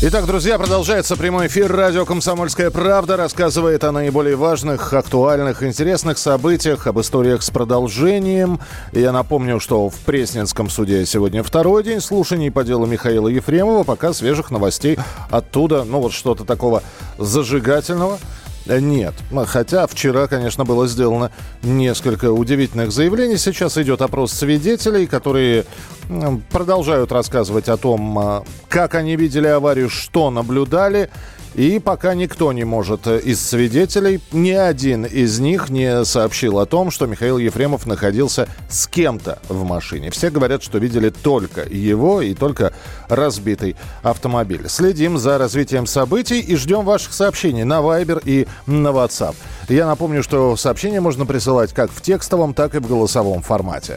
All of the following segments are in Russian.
Итак, друзья, продолжается прямой эфир. Радио «Комсомольская правда» рассказывает о наиболее важных, актуальных, интересных событиях, об историях с продолжением. Я напомню, что в Пресненском суде сегодня второй день слушаний по делу Михаила Ефремова. Пока свежих новостей оттуда, ну вот что-то такого зажигательного – нет. Хотя вчера, конечно, было сделано несколько удивительных заявлений. Сейчас идет опрос свидетелей, которые продолжают рассказывать о том, а, как они видели аварию, что наблюдали. И пока никто не может э, из свидетелей, ни один из них не сообщил о том, что Михаил Ефремов находился с кем-то в машине. Все говорят, что видели только его и только разбитый автомобиль. Следим за развитием событий и ждем ваших сообщений на Viber и на WhatsApp. Я напомню, что сообщения можно присылать как в текстовом, так и в голосовом формате.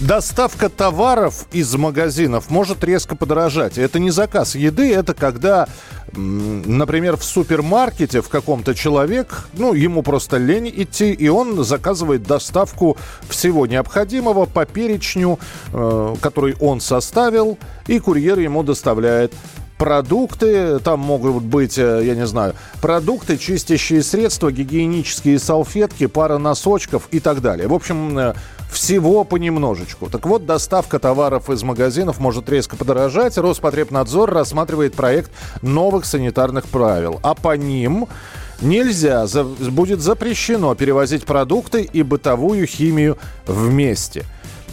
Доставка товаров из магазинов может резко подорожать. Это не заказ еды, это когда, например, в супермаркете в каком-то человек, ну, ему просто лень идти, и он заказывает доставку всего необходимого по перечню, э, который он составил, и курьер ему доставляет продукты, там могут быть, э, я не знаю, продукты, чистящие средства, гигиенические салфетки, пара носочков и так далее. В общем, э, всего понемножечку. Так вот, доставка товаров из магазинов может резко подорожать. Роспотребнадзор рассматривает проект новых санитарных правил. А по ним нельзя, за, будет запрещено перевозить продукты и бытовую химию вместе.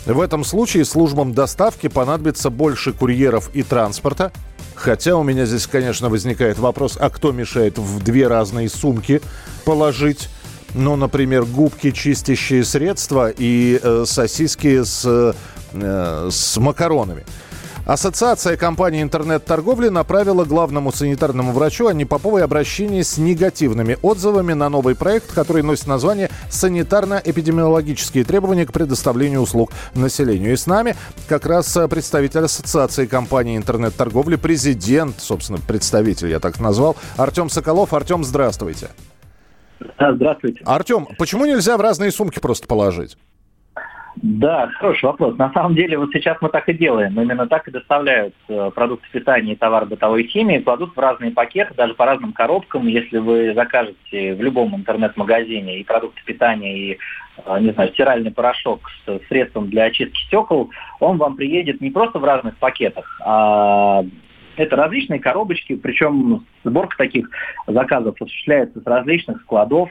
В этом случае службам доставки понадобится больше курьеров и транспорта. Хотя у меня здесь, конечно, возникает вопрос, а кто мешает в две разные сумки положить ну, например, губки, чистящие средства и э, сосиски с, э, с макаронами. Ассоциация компаний интернет-торговли направила главному санитарному врачу Анне Поповой обращение с негативными отзывами на новый проект, который носит название «Санитарно-эпидемиологические требования к предоставлению услуг населению». И с нами как раз э, представитель Ассоциации компаний интернет-торговли, президент, собственно, представитель, я так назвал, Артем Соколов. Артем, здравствуйте. Да, здравствуйте. Артем, почему нельзя в разные сумки просто положить? Да, хороший вопрос. На самом деле, вот сейчас мы так и делаем. Именно так и доставляют э, продукты питания и товар бытовой химии, кладут в разные пакеты, даже по разным коробкам. Если вы закажете в любом интернет-магазине и продукты питания, и, э, не знаю, стиральный порошок с средством для очистки стекол, он вам приедет не просто в разных пакетах, а это различные коробочки, причем сборка таких заказов осуществляется с различных складов,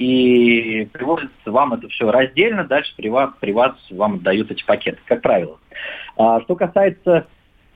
и привозится вам это все раздельно, дальше при вас, при вас вам отдают эти пакеты, как правило. А, что касается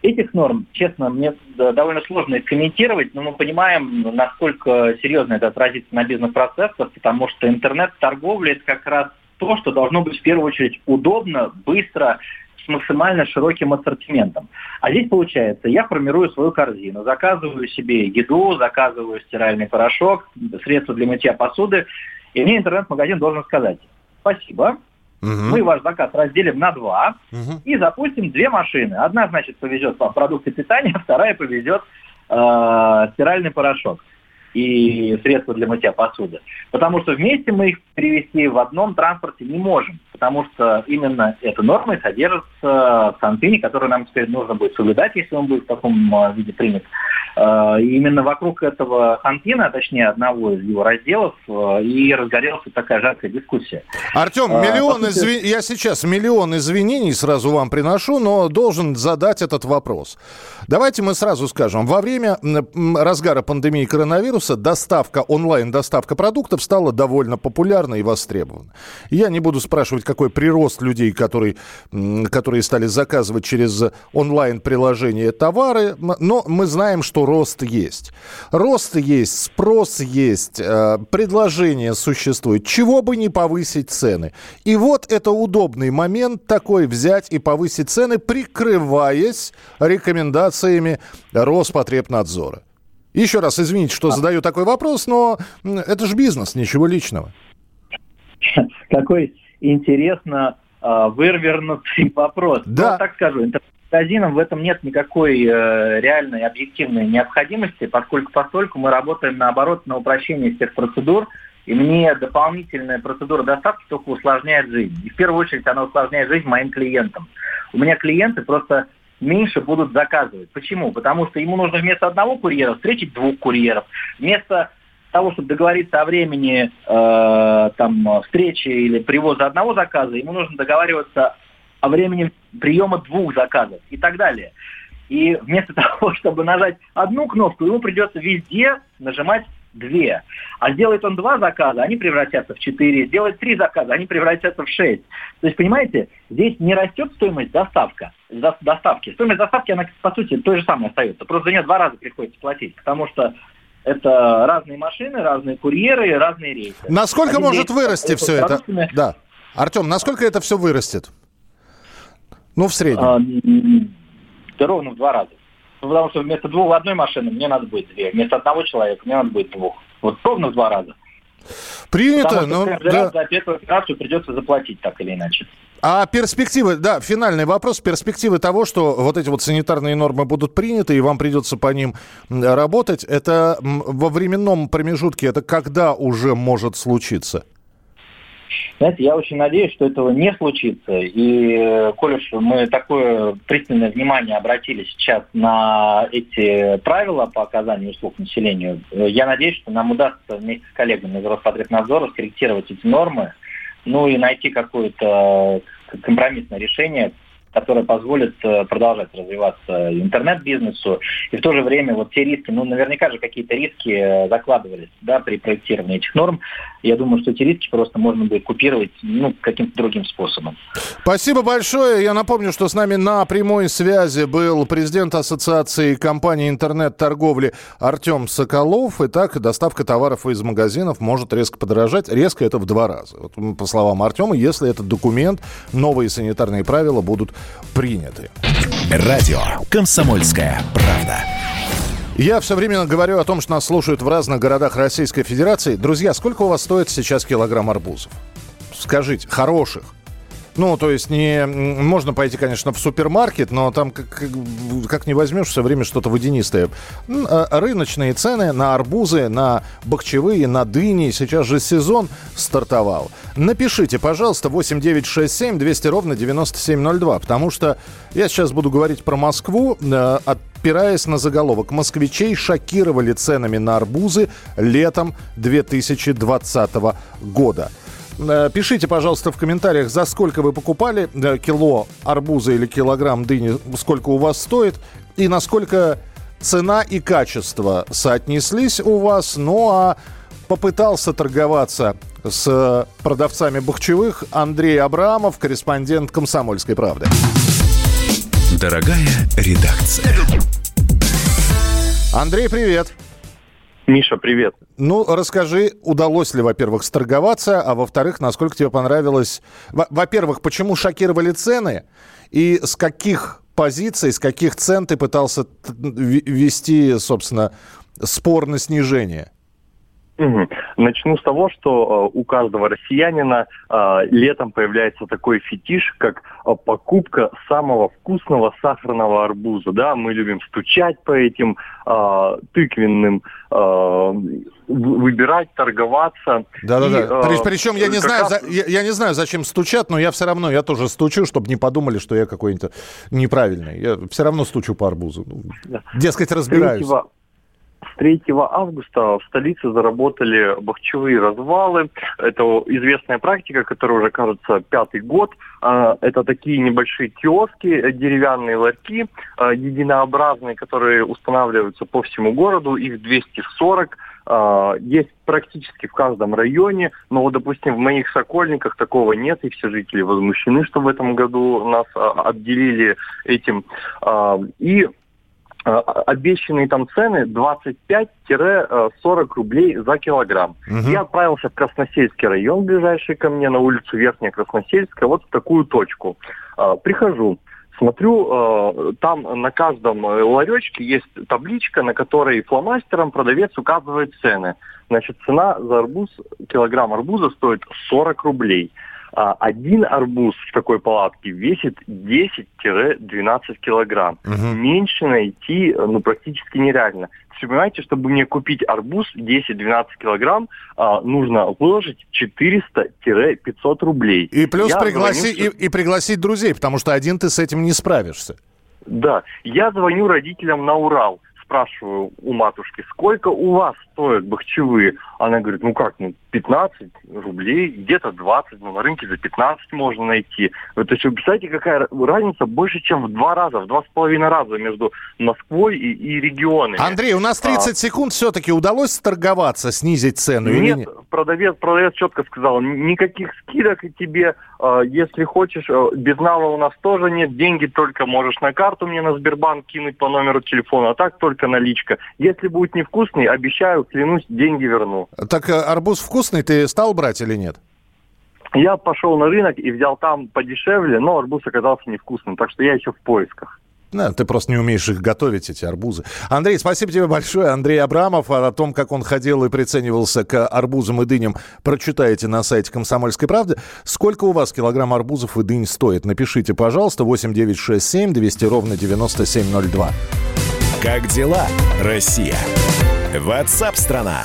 этих норм, честно, мне довольно сложно их комментировать, но мы понимаем, насколько серьезно это отразится на бизнес-процессах, потому что интернет-торговля – это как раз то, что должно быть в первую очередь удобно, быстро с максимально широким ассортиментом. А здесь получается, я формирую свою корзину, заказываю себе еду, заказываю стиральный порошок, средства для мытья посуды, и мне интернет-магазин должен сказать, спасибо, Угу. Мы ваш заказ разделим на два угу. и запустим две машины. Одна, значит, повезет вам продукты питания, вторая повезет э, стиральный порошок и средства для мытья посуды. Потому что вместе мы их перевести в одном транспорте не можем, потому что именно эта норма содержится в Санпине, которую нам теперь нужно будет соблюдать, если он будет в таком а, виде принят. А, и именно вокруг этого Хантина, точнее одного из его разделов, и разгорелась такая жаркая дискуссия. Артем, миллион а, изв... я сейчас миллион извинений сразу вам приношу, но должен задать этот вопрос. Давайте мы сразу скажем, во время разгара пандемии коронавируса доставка, онлайн-доставка продуктов стала довольно популярна и востребована. Я не буду спрашивать, сказать, какой прирост людей, которые, которые стали заказывать через онлайн-приложение товары, но мы знаем, что рост есть. Рост есть, спрос есть, э, предложение существует. Чего бы не повысить цены. И вот это удобный момент такой взять и повысить цены, прикрываясь рекомендациями Роспотребнадзора. Еще раз, извините, что а. задаю такой вопрос, но это же бизнес, ничего личного. Какой интересно э, вывернутый вопрос. Да. Ну, так скажу, интернет-магазинам в этом нет никакой э, реальной объективной необходимости, поскольку постольку мы работаем наоборот на упрощение всех процедур, и мне дополнительная процедура доставки только усложняет жизнь. И в первую очередь она усложняет жизнь моим клиентам. У меня клиенты просто меньше будут заказывать. Почему? Потому что ему нужно вместо одного курьера встретить двух курьеров. Вместо того, чтобы договориться о времени э, там, встречи или привоза одного заказа, ему нужно договариваться о времени приема двух заказов и так далее. И вместо того, чтобы нажать одну кнопку, ему придется везде нажимать две. А сделает он два заказа, они превратятся в четыре. Сделает три заказа, они превратятся в шесть. То есть, понимаете, здесь не растет стоимость доставка, доставки. Стоимость доставки, она, по сути, той же самой остается. Просто за нее два раза приходится платить, потому что это разные машины, разные курьеры, разные рейсы. Насколько Один может вырасти все это? Да. Артем, насколько это все вырастет? Ну, в среднем. А, да ровно в два раза. Ну, потому что вместо двух одной машины мне надо будет две. Вместо одного человека мне надо будет двух. Вот ровно в два раза. Принято, но... Ну, да. За первую операцию придется заплатить так или иначе. А перспективы, да, финальный вопрос, перспективы того, что вот эти вот санитарные нормы будут приняты, и вам придется по ним работать, это во временном промежутке, это когда уже может случиться? Знаете, я очень надеюсь, что этого не случится. И, э, коль уж мы такое пристальное внимание обратили сейчас на эти правила по оказанию услуг населению, э, я надеюсь, что нам удастся вместе с коллегами из Роспотребнадзора скорректировать эти нормы, ну и найти какое-то компромиссное решение, которая позволит э, продолжать развиваться интернет-бизнесу. И в то же время вот те риски, ну, наверняка же какие-то риски э, закладывались да, при проектировании этих норм. Я думаю, что эти риски просто можно будет купировать ну, каким-то другим способом. Спасибо большое. Я напомню, что с нами на прямой связи был президент Ассоциации компаний интернет-торговли Артем Соколов. Итак, доставка товаров из магазинов может резко подорожать. Резко это в два раза. Вот, по словам Артема, если этот документ, новые санитарные правила будут приняты. Радио «Комсомольская правда». Я все время говорю о том, что нас слушают в разных городах Российской Федерации. Друзья, сколько у вас стоит сейчас килограмм арбузов? Скажите, хороших. Ну, то есть не можно пойти, конечно, в супермаркет, но там как, как не возьмешь, все время что-то водянистое. А, рыночные цены на арбузы, на бахчевые, на дыни. Сейчас же сезон стартовал. Напишите, пожалуйста, 8967 200 ровно 9702, потому что я сейчас буду говорить про Москву, э, опираясь на заголовок. Москвичей шокировали ценами на арбузы летом 2020 года. Э, пишите, пожалуйста, в комментариях, за сколько вы покупали э, кило арбуза или килограмм дыни, сколько у вас стоит, и насколько цена и качество соотнеслись у вас. Ну а попытался торговаться с продавцами бахчевых Андрей Абрамов, корреспондент «Комсомольской правды». Дорогая редакция. Андрей, привет. Миша, привет. Ну, расскажи, удалось ли, во-первых, сторговаться, а во-вторых, насколько тебе понравилось... Во-первых, почему шокировали цены и с каких позиций, с каких цен ты пытался вести, собственно, спор на снижение? Начну с того, что э, у каждого россиянина э, летом появляется такой фетиш, как э, покупка самого вкусного сахарного арбуза. Да, мы любим стучать по этим тыквенным, выбирать, торговаться. Да-да-да. Э, Причем я не знаю, раз... за, я, я не знаю, зачем стучат, но я все равно, я тоже стучу, чтобы не подумали, что я какой-нибудь неправильный. Я все равно стучу по арбузу. Да. Дескать, разбираюсь. 3 3 августа в столице заработали бахчевые развалы. Это известная практика, которая уже, кажется, пятый год. А, это такие небольшие киоски, деревянные ларьки, а, единообразные, которые устанавливаются по всему городу. Их 240 э, есть практически в каждом районе, но допустим, в моих Сокольниках такого нет, и все жители возмущены, что в этом году нас э, обделили этим. Э, и обещанные там цены 25-40 рублей за килограмм. Угу. Я отправился в Красносельский район, ближайший ко мне, на улицу Верхняя Красносельская, вот в такую точку. Прихожу, Смотрю, э, там на каждом э, ларечке есть табличка, на которой фломастером продавец указывает цены. Значит, цена за арбуз, килограмм арбуза стоит 40 рублей. А один арбуз в такой палатке весит 10-12 килограмм. Угу. Меньше найти ну, практически нереально. Вы понимаете, чтобы мне купить арбуз 10-12 килограмм, а, нужно выложить 400-500 рублей. И плюс пригласи, звоню... и, и пригласить друзей, потому что один ты с этим не справишься. Да, я звоню родителям на Урал спрашиваю у матушки, сколько у вас стоят бахчевые? Она говорит, ну как, ну 15 рублей, где-то 20, ну на рынке за 15 можно найти. То есть вы представляете, какая разница больше, чем в два раза, в два с половиной раза между Москвой и, и регионами. Андрей, у нас 30 а, секунд все-таки удалось торговаться, снизить цену? Нет, или нет? Продавец, продавец четко сказал, никаких скидок и тебе, а, если хочешь, а, безнала у нас тоже нет, деньги только можешь на карту мне на Сбербанк кинуть по номеру телефона, а так только наличка. Если будет невкусный, обещаю, клянусь, деньги верну. Так э, арбуз вкусный ты стал брать или нет? Я пошел на рынок и взял там подешевле, но арбуз оказался невкусным, так что я еще в поисках. Да, ты просто не умеешь их готовить, эти арбузы. Андрей, спасибо тебе большое. Андрей Абрамов о том, как он ходил и приценивался к арбузам и дыням, прочитаете на сайте «Комсомольской правды». Сколько у вас килограмм арбузов и дынь стоит? Напишите, пожалуйста, 8967 200 ровно 9702. Как дела, Россия? Ватсап-страна!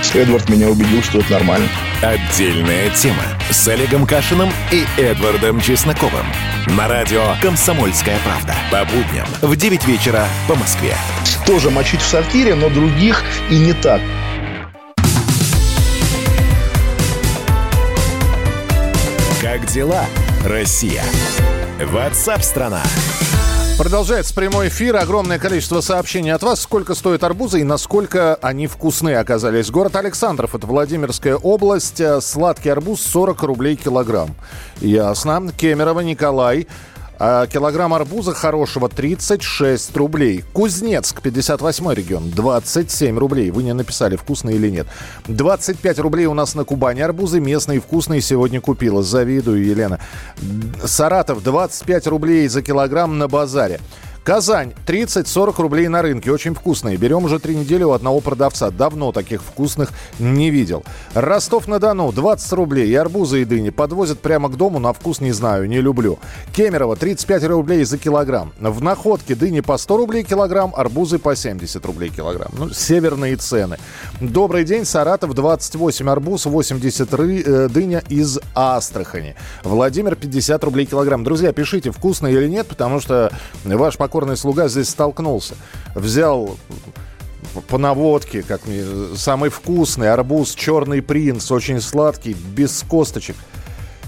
Эдвард меня убедил, что это нормально. Отдельная тема с Олегом Кашиным и Эдвардом Чесноковым. На радио «Комсомольская правда». По будням в 9 вечера по Москве. Тоже мочить в сортире, но других и не так. Как дела, Россия? Ватсап-страна! Продолжается прямой эфир. Огромное количество сообщений от вас. Сколько стоят арбузы и насколько они вкусные оказались. Город Александров, это Владимирская область. Сладкий арбуз 40 рублей килограмм. Ясно. Кемерово Николай. А килограмм арбуза хорошего 36 рублей. Кузнецк, 58 регион, 27 рублей. Вы не написали, вкусные или нет. 25 рублей у нас на Кубани арбузы. Местные вкусные сегодня купила. Завидую, Елена. Саратов, 25 рублей за килограмм на базаре. Казань. 30-40 рублей на рынке. Очень вкусные. Берем уже три недели у одного продавца. Давно таких вкусных не видел. Ростов-на-Дону. 20 рублей. И арбузы и дыни подвозят прямо к дому. На вкус не знаю, не люблю. Кемерово. 35 рублей за килограмм. В Находке дыни по 100 рублей килограмм. Арбузы по 70 рублей килограмм. Ну, северные цены. Добрый день. Саратов. 28 арбуз. 80 ры, э, дыня из Астрахани. Владимир. 50 рублей килограмм. Друзья, пишите, вкусно или нет, потому что ваш покорный слуга здесь столкнулся. Взял по наводке, как мне, самый вкусный арбуз, черный принц, очень сладкий, без косточек.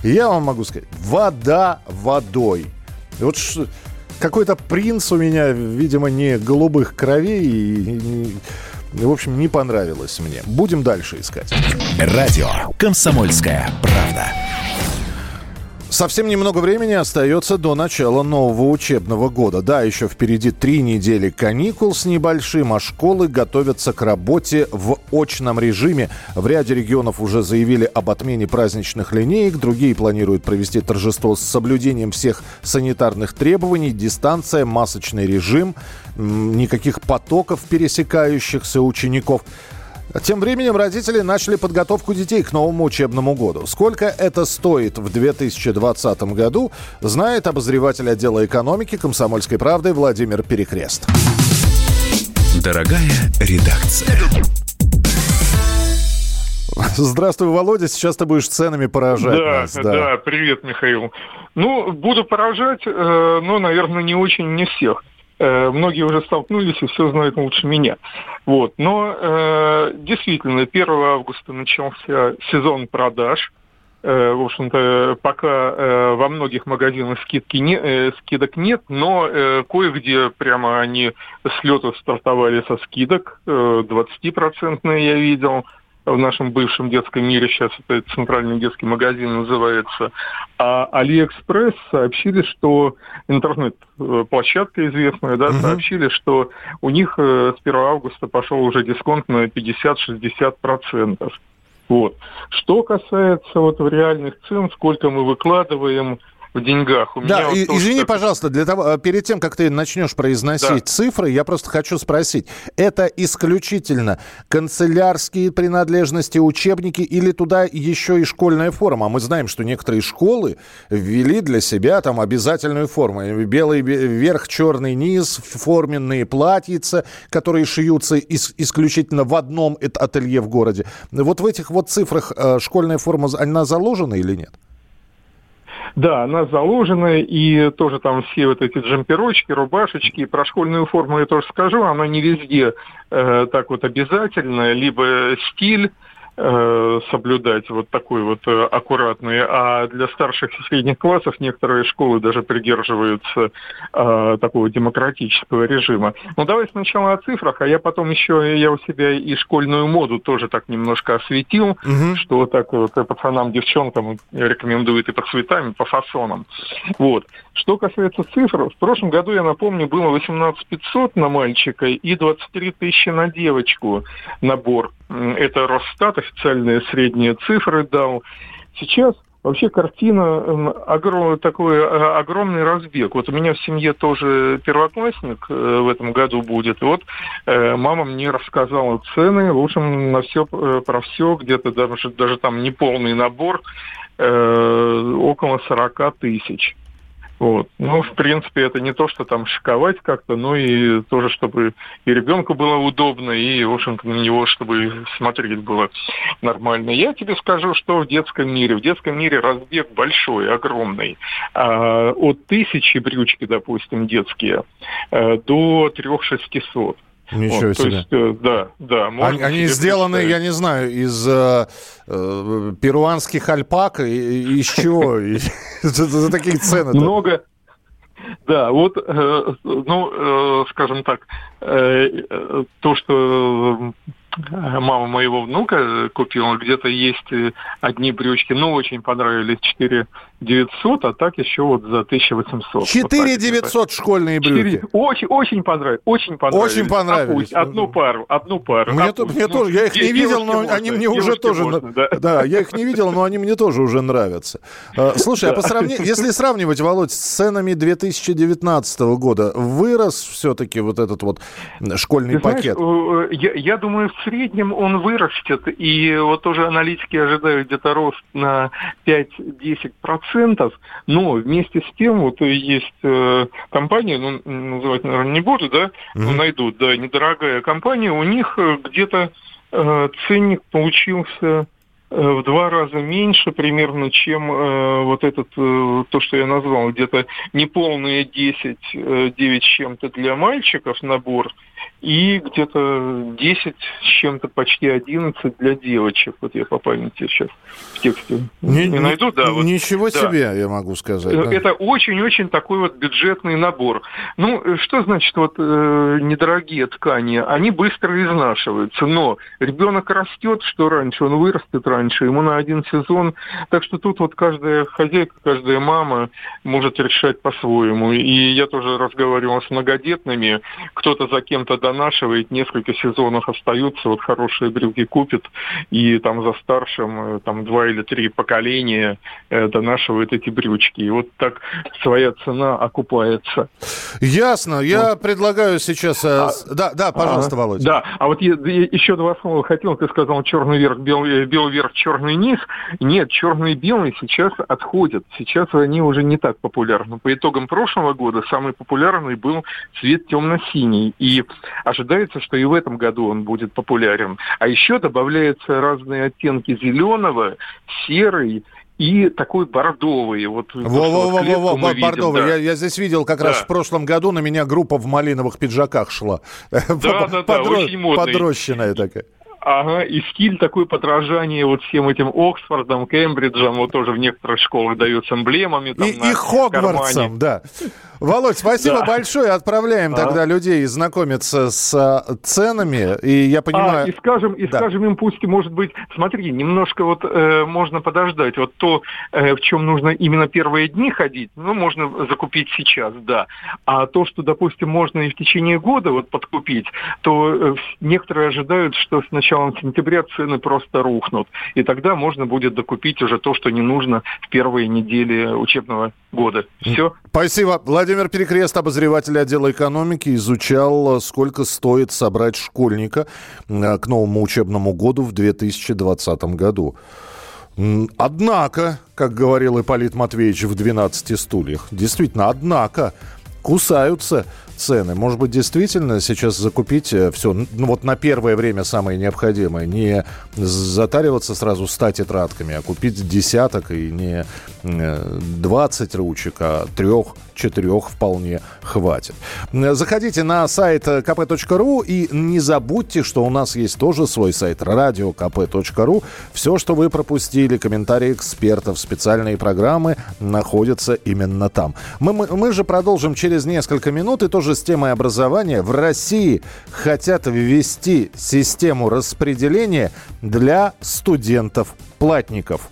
Я вам могу сказать, вода водой. И вот какой-то принц у меня, видимо, не голубых кровей и, и, в общем, не понравилось мне. Будем дальше искать. Радио «Комсомольская правда». Совсем немного времени остается до начала нового учебного года. Да, еще впереди три недели каникул с небольшим, а школы готовятся к работе в очном режиме. В ряде регионов уже заявили об отмене праздничных линеек, другие планируют провести торжество с соблюдением всех санитарных требований, дистанция, масочный режим, никаких потоков пересекающихся учеников. Тем временем родители начали подготовку детей к новому учебному году. Сколько это стоит в 2020 году, знает обозреватель отдела экономики комсомольской правды Владимир Перекрест. Дорогая редакция. Здравствуй, Володя. Сейчас ты будешь ценами поражать да, нас. Да, да, привет, Михаил. Ну, буду поражать, э, но, наверное, не очень, не всех. Э, многие уже столкнулись и все знают лучше меня. Вот. Но э, действительно, 1 августа начался сезон продаж. Э, в общем-то, пока э, во многих магазинах скидки не, э, скидок нет, но э, кое-где прямо они с лета стартовали со скидок. Э, 20% я видел в нашем бывшем детском мире, сейчас это центральный детский магазин называется, а Алиэкспресс сообщили, что интернет-площадка известная, да, угу. сообщили, что у них с 1 августа пошел уже дисконт на 50-60%. Вот. Что касается вот реальных цен, сколько мы выкладываем в деньгах. У да, и, вот извини, так... пожалуйста, для того, э, перед тем, как ты начнешь произносить да. цифры, я просто хочу спросить, это исключительно канцелярские принадлежности, учебники или туда еще и школьная форма? Мы знаем, что некоторые школы ввели для себя там обязательную форму. Белый верх, черный низ, форменные платьица, которые шьются ис- исключительно в одном ателье в городе. Вот в этих вот цифрах э, школьная форма, она заложена или нет? Да, она заложена, и тоже там все вот эти джемперочки, рубашечки, про школьную форму я тоже скажу, она не везде э, так вот обязательная, либо стиль, соблюдать вот такой вот э, аккуратный, а для старших и средних классов некоторые школы даже придерживаются э, такого демократического режима. Ну давай сначала о цифрах, а я потом еще я у себя и школьную моду тоже так немножко осветил, угу. что так вот пацанам, девчонкам рекомендуют и по цветам, и по фасонам. Вот. Что касается цифр, в прошлом году, я напомню, было 18 500 на мальчика и 23 тысячи на девочку набор. Это Росстат официальные средние цифры дал. Сейчас вообще картина, огром, такой э, огромный разбег. Вот у меня в семье тоже первоклассник э, в этом году будет. Вот э, мама мне рассказала цены, в общем, на все, про все, где-то даже, даже там неполный набор, около 40 тысяч. Вот. Ну, в принципе, это не то, что там шиковать как-то, но и тоже, чтобы и ребенку было удобно, и, в общем-то, на него, чтобы смотреть было нормально. Я тебе скажу, что в детском мире. В детском мире разбег большой, огромный. А, от тысячи брючки, допустим, детские, а, до трех шестисот. Ничего вот, себе. То есть, э, да, да. Они, они сделаны, я не знаю, из э, э, перуанских альпак и из чего? За такие цены. Много, да, вот, э, ну, скажем так, то, что мама моего внука купила, где-то есть одни брючки, ну, очень понравились, 4 900, а так еще вот за 1800. 4 вот 900 школьные брюки. 4, очень, очень понравились. Очень понравились. Очень понравились. одну пару, одну пару. Мне, то, мне ну, тоже, я их не видел, но они мне уже тоже... Можно, да. да, я их не видел, но они мне тоже уже нравятся. Слушай, а по сравнению, если сравнивать, Володь, с ценами 2019 года, вырос все-таки вот этот вот школьный пакет? Э, я думаю, в среднем он вырастет, и вот тоже аналитики ожидают где-то рост на 5-10% процентов, но вместе с тем вот есть э, компания, ну, называть, наверное, не буду, да, но найдут, да, недорогая компания, у них э, где-то э, ценник получился в два раза меньше примерно, чем э, вот этот, э, то, что я назвал, где-то неполные 10, э, 9 с чем-то для мальчиков набор, и где-то 10 с чем-то, почти 11 для девочек. Вот я по памяти сейчас в тексте не, не найду. Да, вот, ничего да. себе, я могу сказать. Да. Это очень-очень такой вот бюджетный набор. Ну, что значит вот э, недорогие ткани? Они быстро изнашиваются, но ребенок растет, что раньше, он вырастет раньше, ему на один сезон. Так что тут вот каждая хозяйка, каждая мама может решать по-своему. И я тоже разговаривал с многодетными, кто-то за кем-то донашивает, несколько сезонов остаются, вот хорошие брюки купит, и там за старшим, э, там два или три поколения э, донашивают эти брючки. И вот так своя цена окупается. Ясно. Я вот. предлагаю сейчас... Э, а, да, да, пожалуйста, а, Володя. Да, а вот я, я еще два слова хотел. Ты сказал черный верх, белый, белый верх, верх, черный низ. Нет, черный и белый сейчас отходят. Сейчас они уже не так популярны. По итогам прошлого года самый популярный был цвет темно-синий. И ожидается, что и в этом году он будет популярен. А еще добавляются разные оттенки зеленого, серый, и такой бордовый. Вот, Во-во-во, бордовый. Да. Я, я здесь видел как да. раз в прошлом году на меня группа в малиновых пиджаках шла. Да, да, да, очень модный. Подрощенная такая. Ага, и стиль такой подражание вот всем этим Оксфордом, Кембриджем, вот тоже в некоторых школах дают с эмблемами. Там, и, и Хогвартсом, да. Володь, спасибо да. большое. Отправляем а? тогда людей знакомиться с а, ценами. И я понимаю... А, и скажем, и да. скажем им, пусть, может быть, смотри, немножко вот э, можно подождать. Вот то, э, в чем нужно именно первые дни ходить, ну, можно закупить сейчас, да. А то, что, допустим, можно и в течение года вот подкупить, то э, некоторые ожидают, что с началом сентября цены просто рухнут. И тогда можно будет докупить уже то, что не нужно в первые недели учебного года. Все. Спасибо. Владимир Перекрест, обозреватель отдела экономики, изучал, сколько стоит собрать школьника э, к новому учебному году в 2020 году. Однако, как говорил Ипполит Матвеевич в «12 стульях», действительно, однако, кусаются цены. Может быть, действительно сейчас закупить э, все, ну вот на первое время самое необходимое. Не затариваться сразу 100 тетрадками, а купить десяток и не 20 э, ручек, а трех четырех вполне хватит. Заходите на сайт kp.ru и не забудьте, что у нас есть тоже свой сайт radiokp.ru. Все, что вы пропустили, комментарии экспертов, специальные программы находятся именно там. Мы, мы, мы же продолжим через несколько минут и тоже с темой образования. В России хотят ввести систему распределения для студентов-платников.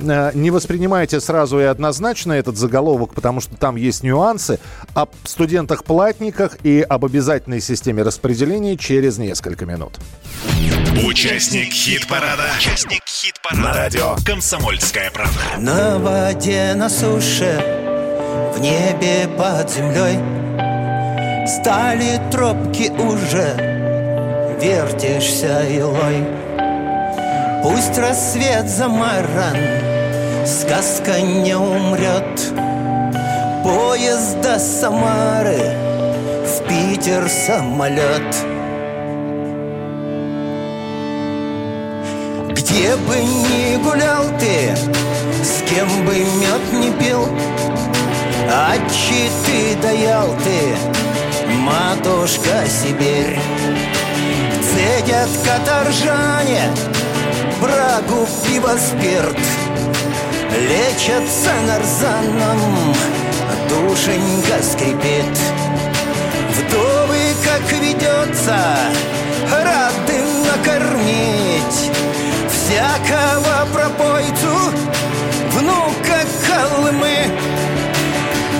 Э, не воспринимайте сразу и однозначно этот заголовок, потому что там есть нюансы. Об студентах-платниках и об обязательной системе распределения через несколько минут. Участник хит-парада. Участник хит-парада. На радио «Комсомольская правда». На воде, на суше, в небе под землей Стали тропки уже, вертишься и лой Пусть рассвет замаран, сказка не умрет. Поезд до Самары, в Питер самолет. Где бы ни гулял ты, с кем бы мед не пил А ты даял ты, матушка Сибирь. Цедят каторжане брагу, пиво, спирт Лечатся нарзаном, душенька скрипит. Вдовы, как ведется, рады накормить. Всякого пропойцу, внука Колымы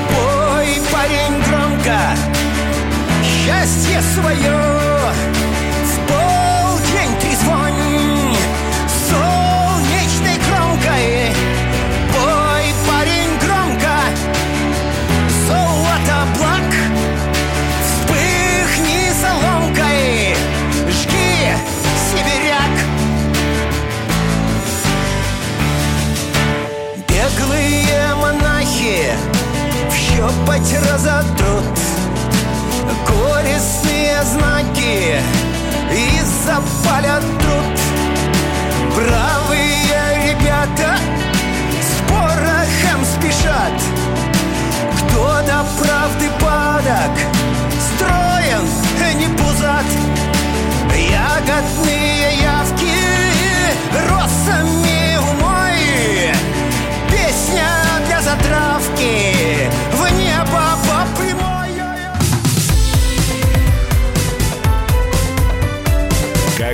Пой, парень, громко, счастье свое щепоть разотрут Горестные знаки и запалят труд. Бравые ребята с порохом спешат. Кто до правды падок, строен не пузат. Ягодные явки росами умой. Песня для затравки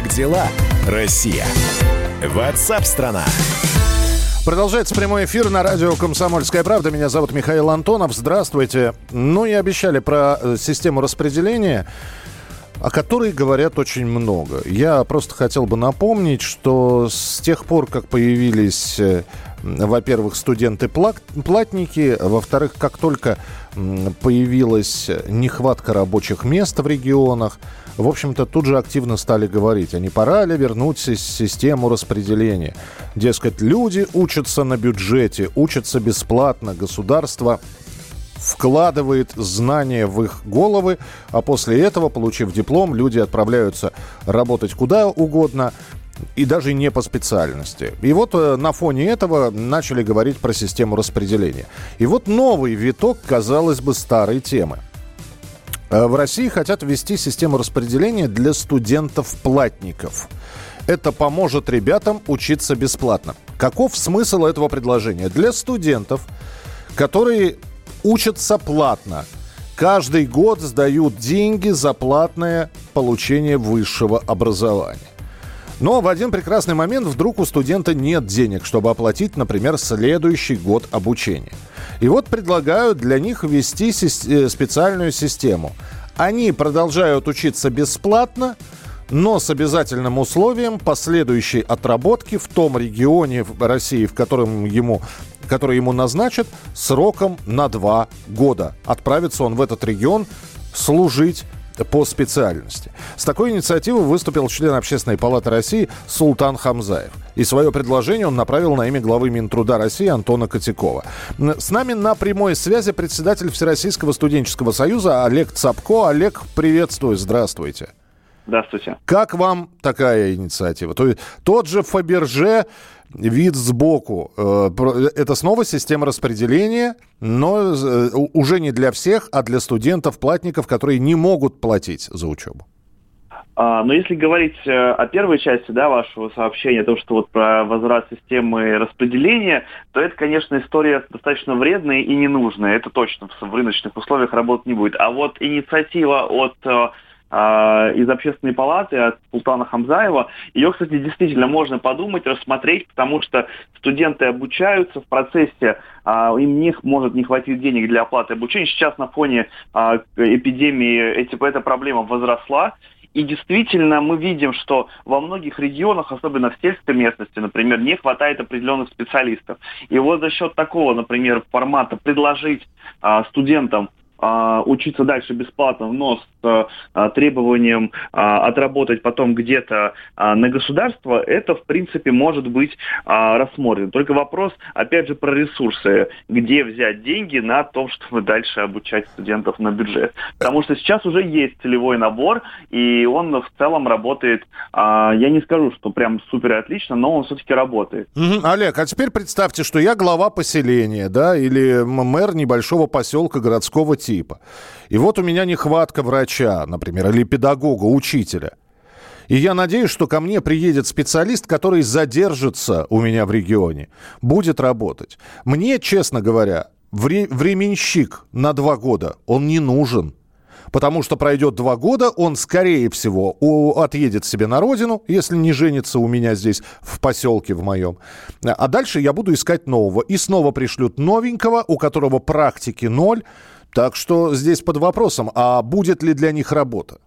Как дела, Россия? Ватсап-страна! Продолжается прямой эфир на радио «Комсомольская правда». Меня зовут Михаил Антонов. Здравствуйте. Ну и обещали про э, систему распределения о которой говорят очень много. Я просто хотел бы напомнить, что с тех пор, как появились э, во-первых, студенты-платники, во-вторых, как только появилась нехватка рабочих мест в регионах, в общем-то, тут же активно стали говорить, а не пора ли вернуть систему распределения? Дескать, люди учатся на бюджете, учатся бесплатно, государство вкладывает знания в их головы, а после этого, получив диплом, люди отправляются работать куда угодно, и даже не по специальности. И вот э, на фоне этого начали говорить про систему распределения. И вот новый виток, казалось бы, старой темы. Э, в России хотят ввести систему распределения для студентов-платников. Это поможет ребятам учиться бесплатно. Каков смысл этого предложения? Для студентов, которые учатся платно, каждый год сдают деньги за платное получение высшего образования. Но в один прекрасный момент вдруг у студента нет денег, чтобы оплатить, например, следующий год обучения. И вот предлагают для них ввести э, специальную систему. Они продолжают учиться бесплатно, но с обязательным условием последующей отработки в том регионе России, в котором ему который ему назначат сроком на два года. Отправится он в этот регион служить по специальности. С такой инициативой выступил член Общественной палаты России Султан Хамзаев. И свое предложение он направил на имя главы Минтруда России Антона Котякова. С нами на прямой связи председатель Всероссийского студенческого союза Олег Цапко. Олег, приветствую, здравствуйте. Здравствуйте. Как вам такая инициатива? То, тот же Фаберже вид сбоку. Э, это снова система распределения, но э, уже не для всех, а для студентов-платников, которые не могут платить за учебу. А, но если говорить э, о первой части да, вашего сообщения, то, что вот про возврат системы распределения, то это, конечно, история достаточно вредная и ненужная. Это точно в рыночных условиях работать не будет. А вот инициатива от из общественной палаты от Султана Хамзаева. Ее, кстати, действительно можно подумать, рассмотреть, потому что студенты обучаются в процессе, а, им не, может не хватить денег для оплаты обучения. Сейчас на фоне а, эпидемии эти, эта проблема возросла. И действительно мы видим, что во многих регионах, особенно в сельской местности, например, не хватает определенных специалистов. И вот за счет такого, например, формата предложить а, студентам а, учиться дальше бесплатно, но с а, требованием а, отработать потом где-то на государство, это, в принципе, может быть рассмотрено. Только вопрос, опять же, про ресурсы. Где взять деньги на то, чтобы дальше обучать студентов на бюджет? Потому что сейчас уже есть целевой набор, и он в целом работает, я не скажу, что прям супер отлично, но он все-таки работает. Угу. Олег, а теперь представьте, что я глава поселения, да, или мэр небольшого поселка городского типа. И вот у меня нехватка врача, например, или педагога, учителя. И я надеюсь, что ко мне приедет специалист, который задержится у меня в регионе, будет работать. Мне, честно говоря, вре- временщик на два года, он не нужен. Потому что пройдет два года, он, скорее всего, отъедет себе на родину, если не женится у меня здесь, в поселке в моем. А дальше я буду искать нового. И снова пришлют новенького, у которого практики ноль, так что здесь под вопросом, а будет ли для них работа?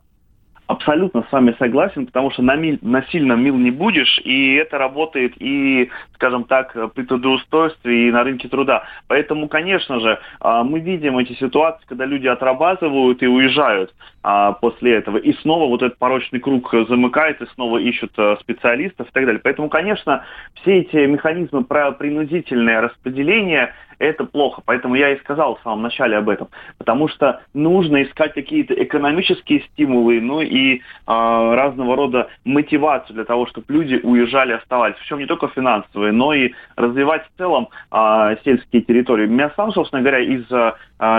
Абсолютно с вами согласен, потому что насильно мил не будешь, и это работает и, скажем так, при трудоустройстве и на рынке труда. Поэтому, конечно же, а, мы видим эти ситуации, когда люди отрабатывают и уезжают а, после этого, и снова вот этот порочный круг замыкается, снова ищут а, специалистов и так далее. Поэтому, конечно, все эти механизмы про принудительное распределение – это плохо. Поэтому я и сказал в самом начале об этом. Потому что нужно искать какие-то экономические стимулы, ну и э, разного рода мотивацию для того, чтобы люди уезжали, оставались. Причем не только финансовые, но и развивать в целом э, сельские территории. Я сам, собственно говоря, из э,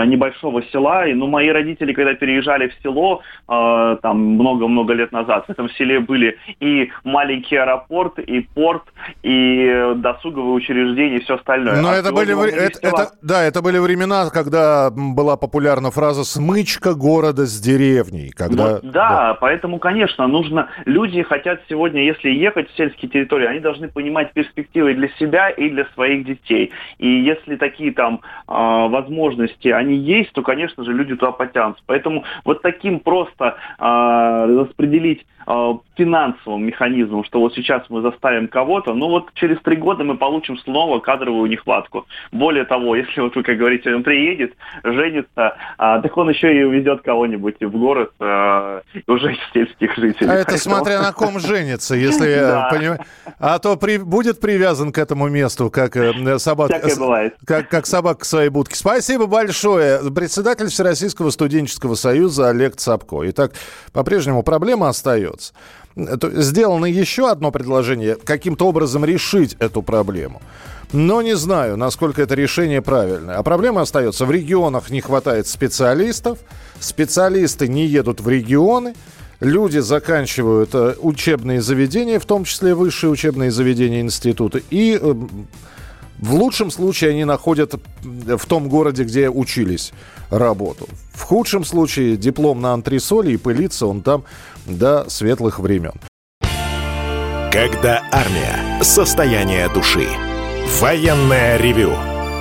небольшого села, и, ну, мои родители, когда переезжали в село, э, там, много-много лет назад, в этом селе были и маленький аэропорт, и порт, и досуговые учреждения, и все остальное. Но а это были это, это, да, это были времена, когда была популярна фраза «смычка города с деревней». Когда, да, да, поэтому, конечно, нужно... Люди хотят сегодня, если ехать в сельские территории, они должны понимать перспективы для себя и для своих детей. И если такие там э, возможности, они есть, то, конечно же, люди туда потянутся. Поэтому вот таким просто э, распределить финансовым механизмом, что вот сейчас мы заставим кого-то, ну вот через три года мы получим снова кадровую нехватку. Более того, если вот вы, как говорите, он приедет, женится, а, так он еще и увезет кого-нибудь в город э, уже из сельских жителей. А это смотря на ком женится, если понимаешь. А то будет привязан к этому месту, как э, собака, как собака к своей будке. Спасибо большое. Председатель Всероссийского студенческого союза Олег Цапко. Итак, по-прежнему проблема остается. Сделано еще одно предложение, каким-то образом решить эту проблему. Но не знаю, насколько это решение правильное. А проблема остается. В регионах не хватает специалистов, специалисты не едут в регионы, люди заканчивают э, учебные заведения, в том числе высшие учебные заведения, институты, и э, в лучшем случае они находят в том городе, где учились работу. В худшем случае диплом на антресоле и пылится он там до светлых времен. Когда армия. Состояние души. Военное ревю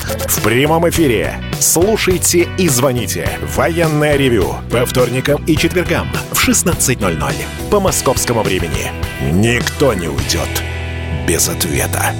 В прямом эфире. Слушайте и звоните. Военное ревю. По вторникам и четвергам в 16.00. По московскому времени. Никто не уйдет без ответа.